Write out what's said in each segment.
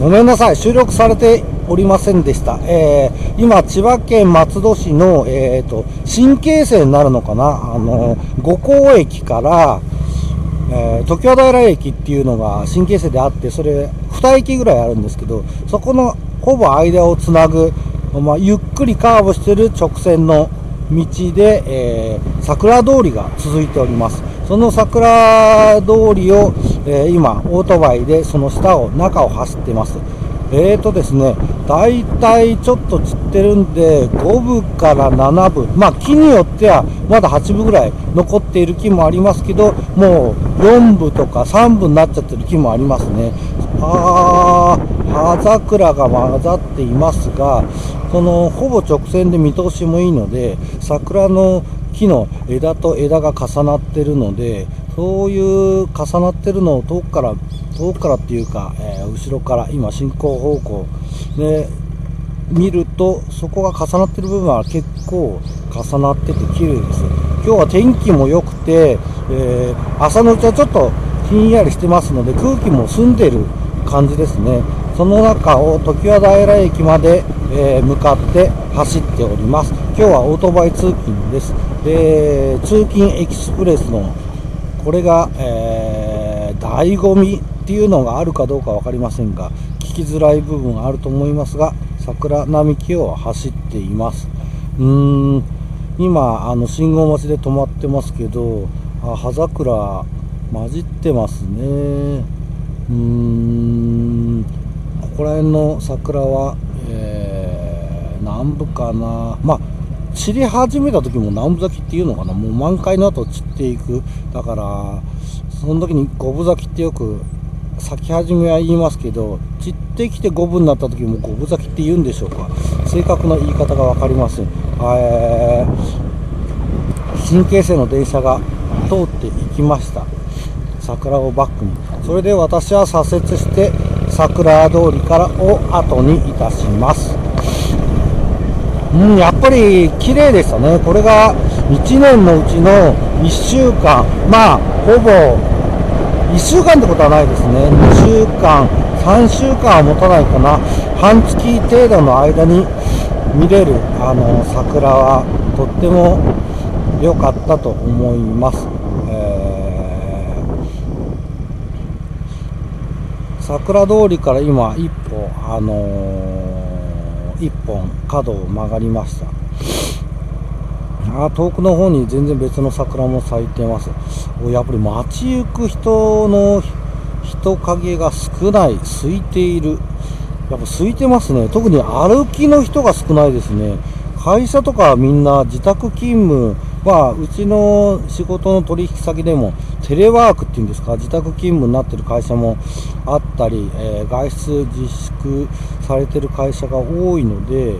ごめんなさい、収録されておりませんでした。えー、今、千葉県松戸市の、えーと、新京成になるのかな、あの五港駅から、えー、常盤平駅っていうのが新京成であって、それ2駅ぐらいあるんですけど、そこのほぼ間をつなぐ、まあ、ゆっくりカーブしてる直線の道で、えー、桜通りが続いております。その桜通りを、えー、今、オートバイでその下を、中を走ってます。えーとですね、大体ちょっと散ってるんで、5部から7部、まあ木によってはまだ8部ぐらい残っている木もありますけど、もう4部とか3部になっちゃってる木もありますね。あー、葉桜が混ざっていますが、そのほぼ直線で見通しもいいので、桜の木の枝と枝が重なってるので、そういう重なってるのを遠くから遠くからっていうか、えー、後ろから今進行方向で見るとそこが重なってる部分は結構重なってて綺麗です。今日は天気も良くて、えー、朝のうちはちょっとひんやりしてますので空気も澄んでる感じですね。その中を常盤平駅まで、えー、向かって走っております。今日はオートバイ通勤です。で通勤エキスプレスのこれが、えー、醍醐味っていうのがあるかどうか分かりませんが聞きづらい部分あると思いますが桜並木を走っています。うーん今あの信号待ちで止まってますけどあ葉桜混じってますね。うーん。ここら辺の桜は、えー、南部かな。まあ散り始めた時も南部咲きっていうのかな。もう満開の後散っていく。だからその時に五分咲きってよく咲き始めは言いますけど散ってきて五分になった時も五分咲きって言うんでしょうか。正確な言い方が分かりません、えー、神経性の電車が通っていきました。桜をバックに。それで私は左折して桜通りからを後にいたします。うんやっぱり綺麗でしたね。これが1年のうちの1週間。まあほぼ1週間ってことはないですね。2週間3週間は持たないかな。半月程度の間に見れるあの桜はとっても良かったと思います、えー、桜通りから今一歩あのー、一本角を曲がりました。あ遠くの方に全然別の桜も咲いてます。やっぱり街行く人の人影が少ない。空いている。やっぱ空いてますね。特に歩きの人が少ないですね。会社とかみんな自宅勤務はうちの仕事の取引先でもテレワークっていうんですか？自宅勤務になってる会社もあったり、えー、外出自粛されてる会社が多いので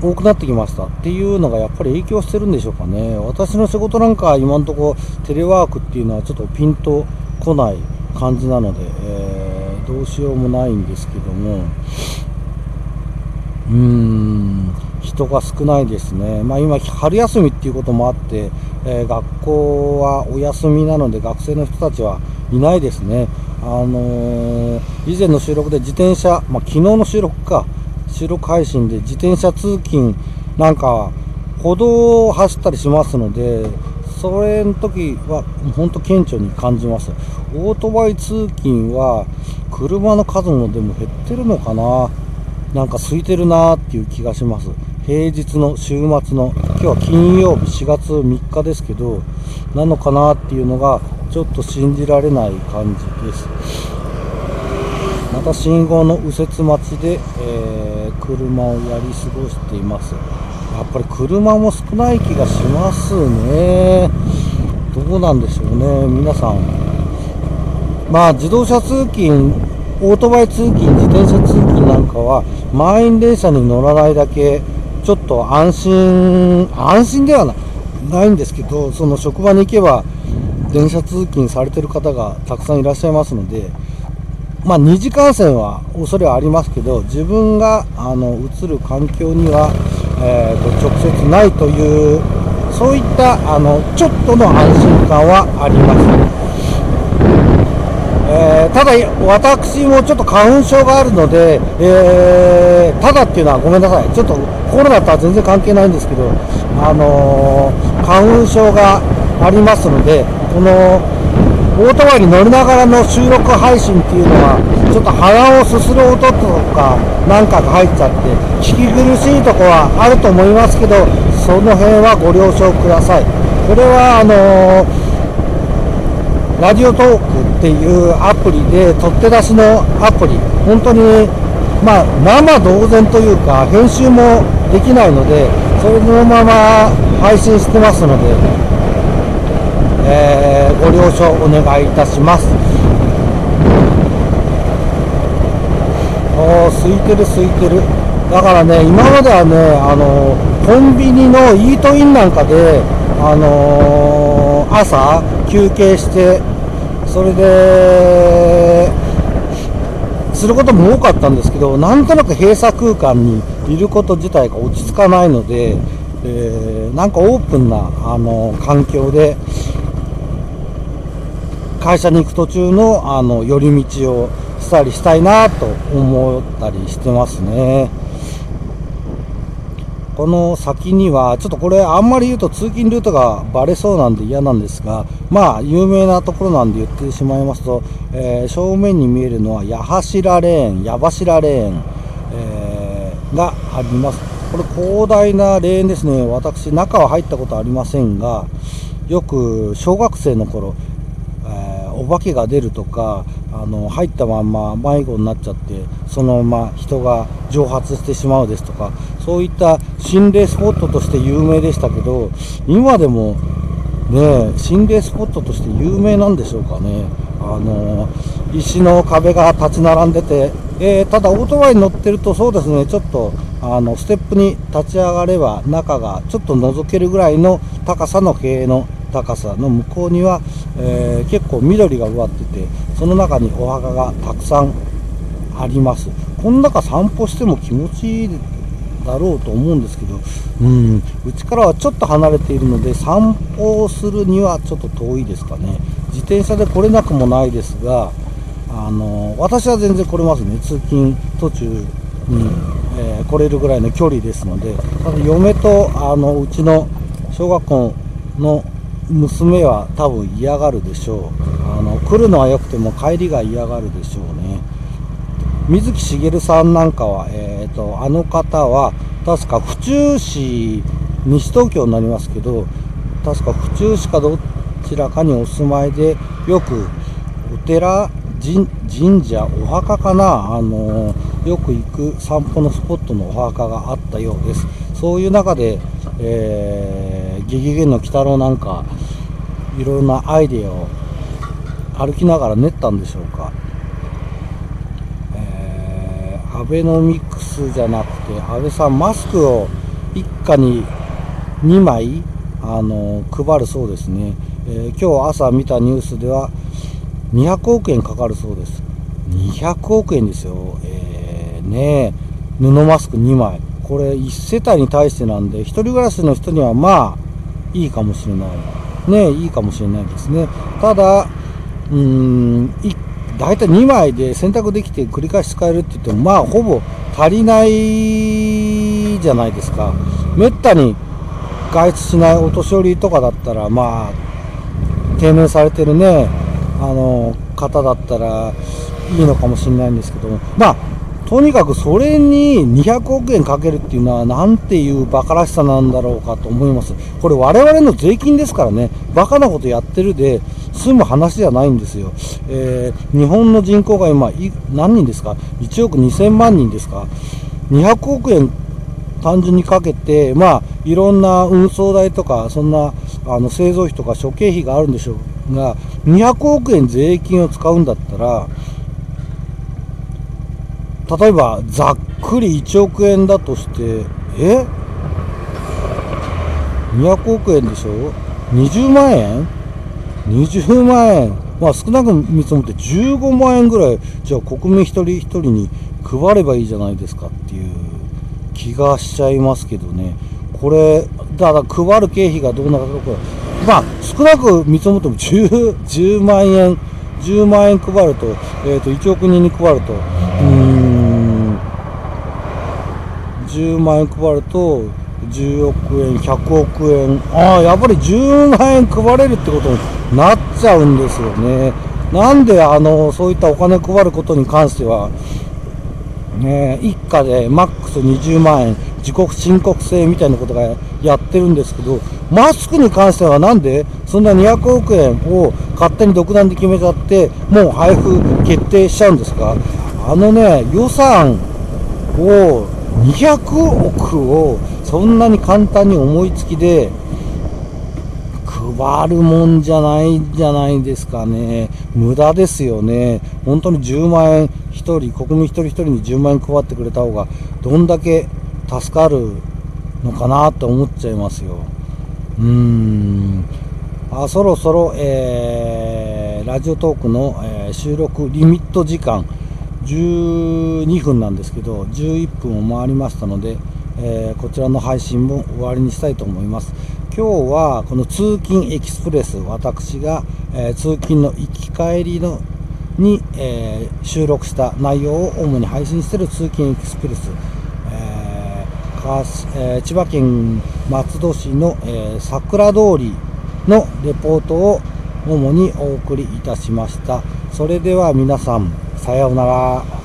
多くなってきました。っていうのがやっぱり影響してるんでしょうかね。私の仕事なんか今のところテレワークっていうのはちょっとピンとこない感じなので、えー、どうしようもないんですけども。うーん。人が少ないですね、まあ、今春休みっていうこともあって、えー、学校はお休みなので学生の人たちはいないですね。あのー、以前の収録で自転車、まあ、昨日の収録か収録配信で自転車通勤なんか歩道を走ったりしますのでそれの時は本当顕著に感じます。オートバイ通勤は車の数もでも減ってるのかな。なんか空いてるなーっていう気がします。平日の週末の今日は金曜日4月3日ですけどなのかなっていうのがちょっと信じられない感じです。また信号の右折待ちで、えー、車をやり過ごしています。やっぱり車も少ない気がしますね。どうなんでしょうね皆さん。まあ自動車通勤オートバイ通勤自転車通勤なんかは満員電車に乗らないだけちょっと安心安心ではないんですけどその職場に行けば電車通勤されてる方がたくさんいらっしゃいますのでまあ、二次感染は恐れはありますけど自分があの移る環境には、えーと、直接ないというそういったあのちょっとの安心感はあります、ただ、私もちょっと花粉症があるので、えーただっていうのはごめんなさい、ちょっとコロナとは全然関係ないんですけど、あのー花粉症がありますので、このオートバイに乗りながらの収録配信っていうのは、ちょっと鼻をすする音とかなんかが入っちゃって、聞き苦しいとこはあると思いますけど、その辺はご了承ください。これはあのーラジオトークっていうアプリで、取って出しのアプリ、本当に、まあ、生同然というか、編集もできないので、それのまま配信してますので、えーご了承お願いいたします。おー空いてる空いてる。だからね、今まではね、あのコンビニのイートインなんかで、あのー朝休憩して、それで、することも多かったんですけど、なんとなく閉鎖空間にいること自体が落ち着かないので、えーなんかオープンな、あの環境で、会社に行く途中のあの寄り道をしたりしたいなと思ったりしてますね。この先には、ちょっとこれあんまり言うと通勤ルートがバレそうなんで嫌なんですが、まあ有名なところなんで言ってしまいますと、えー正面に見えるのは八柱レーン、矢柱レーン、えーがあります。これ広大なレーンですね。私中は入ったことありませんが、よく小学生の頃、えお化けが出るとかあの入ったまんま迷子になっちゃってそのまま人が蒸発してしまうですとかそういった心霊スポットとして有名でしたけど今でもね心霊スポットとして有名なんでしょうかね。あの石の壁が立ち並んでて、えーただオートバイに乗ってるとそうですねちょっとあのステップに立ち上がれば中がちょっと覗けるぐらいの高さの塀の高さの向こうには、えー結構緑が植わっててその中にお墓がたくさんあります。この中散歩しても気持ちいいだろうと思うんですけどうんうちからはちょっと離れているので散歩をするにはちょっと遠いですかね。自転車で来れなくもないですがあの私は全然来れますね。通勤途中に、えー来れるぐらいの距離ですのでただ嫁とあのうちの小学校の娘は多分嫌がるでしょう。あの来るのは良くても帰りが嫌がるでしょうね。水木しげるさんなんかは、えー、とあの方は確か府中市西東京になりますけど確か府中市かどちらかにお住まいでよくお寺神社お墓かなあのよく行く散歩のスポットのお墓があったようです。そういう中で、えー、ゲゲゲの鬼太郎なんかいろんなアイデアを歩きながら練ったんでしょうか。アベノミクスじゃなくて安倍さんマスクを一家に2枚あの配るそうですね、えー今日朝見たニュースでは200億円かかるそうです。200億円ですよ、えーねえ布マスク2枚。これ1世帯に対してなんで一人暮らしの人にはまあいいかもしれない。ねえいいかもしれないですね。ただうーん大体2枚で洗濯できて繰り返し使えるって言ってもまあほぼ足りないじゃないですか。めったに外出しないお年寄りとかだったらまあ定年されてるねあの方だったらいいのかもしれないんですけども。まあとにかくそれに200億円かけるっていうのはなんていう馬鹿らしさなんだろうかと思います。これ我々の税金ですからね。バカなことやってるで済む話じゃないんですよ、えー日本の人口が今何人ですか？1億2000万人ですか？200億円単純にかけて、まあ、いろんな運送代とか、そんなあの製造費とか諸経費があるんでしょうが、200億円税金を使うんだったら、例えばざっくり1億円だとして、え ?200 億円でしょ ?20 万円 ?20 万円？まあ少なく見積もって15万円ぐらい、じゃあ国民一人一人に配ればいいじゃないですかっていう気がしちゃいますけどね。これ、だから配る経費がどうなるか、まあ少なく見積もっても 10, 10万円10万円配ると,、えー、と1億人に配るとうん10万円配ると10億円100億円。ああやっぱり10万円配れるってことになっちゃうんですよね。なんであのそういったお金配ることに関してはね、一家でマックス20万円、自国申告制みたいなことがやってるんですけど、マスクに関してはなんでそんな200億円を勝手に独断で決めちゃって、もう配布決定しちゃうんですか？あのね、予算を200億をそんなに簡単に思いつきで配るもんじゃないじゃないですかね。無駄ですよね。本当に10万円1人、国民一人一人に10万円配ってくれた方が、どんだけ助かるのかなって思っちゃいますよ。うーん。あそろそろ、えー、ラジオトークの、えー、収録リミット時間12分なんですけど、11分を回りましたので、えー、こちらの配信も終わりにしたいと思います。今日はこの通勤エキスプレス、私が、えー、通勤の行き帰りのに、えー、収録した内容を主に配信している通勤エクスプレス、えーえ、千葉県松戸市の、えー、桜通りのレポートを主にお送りいたしました。それでは皆さん、さようなら。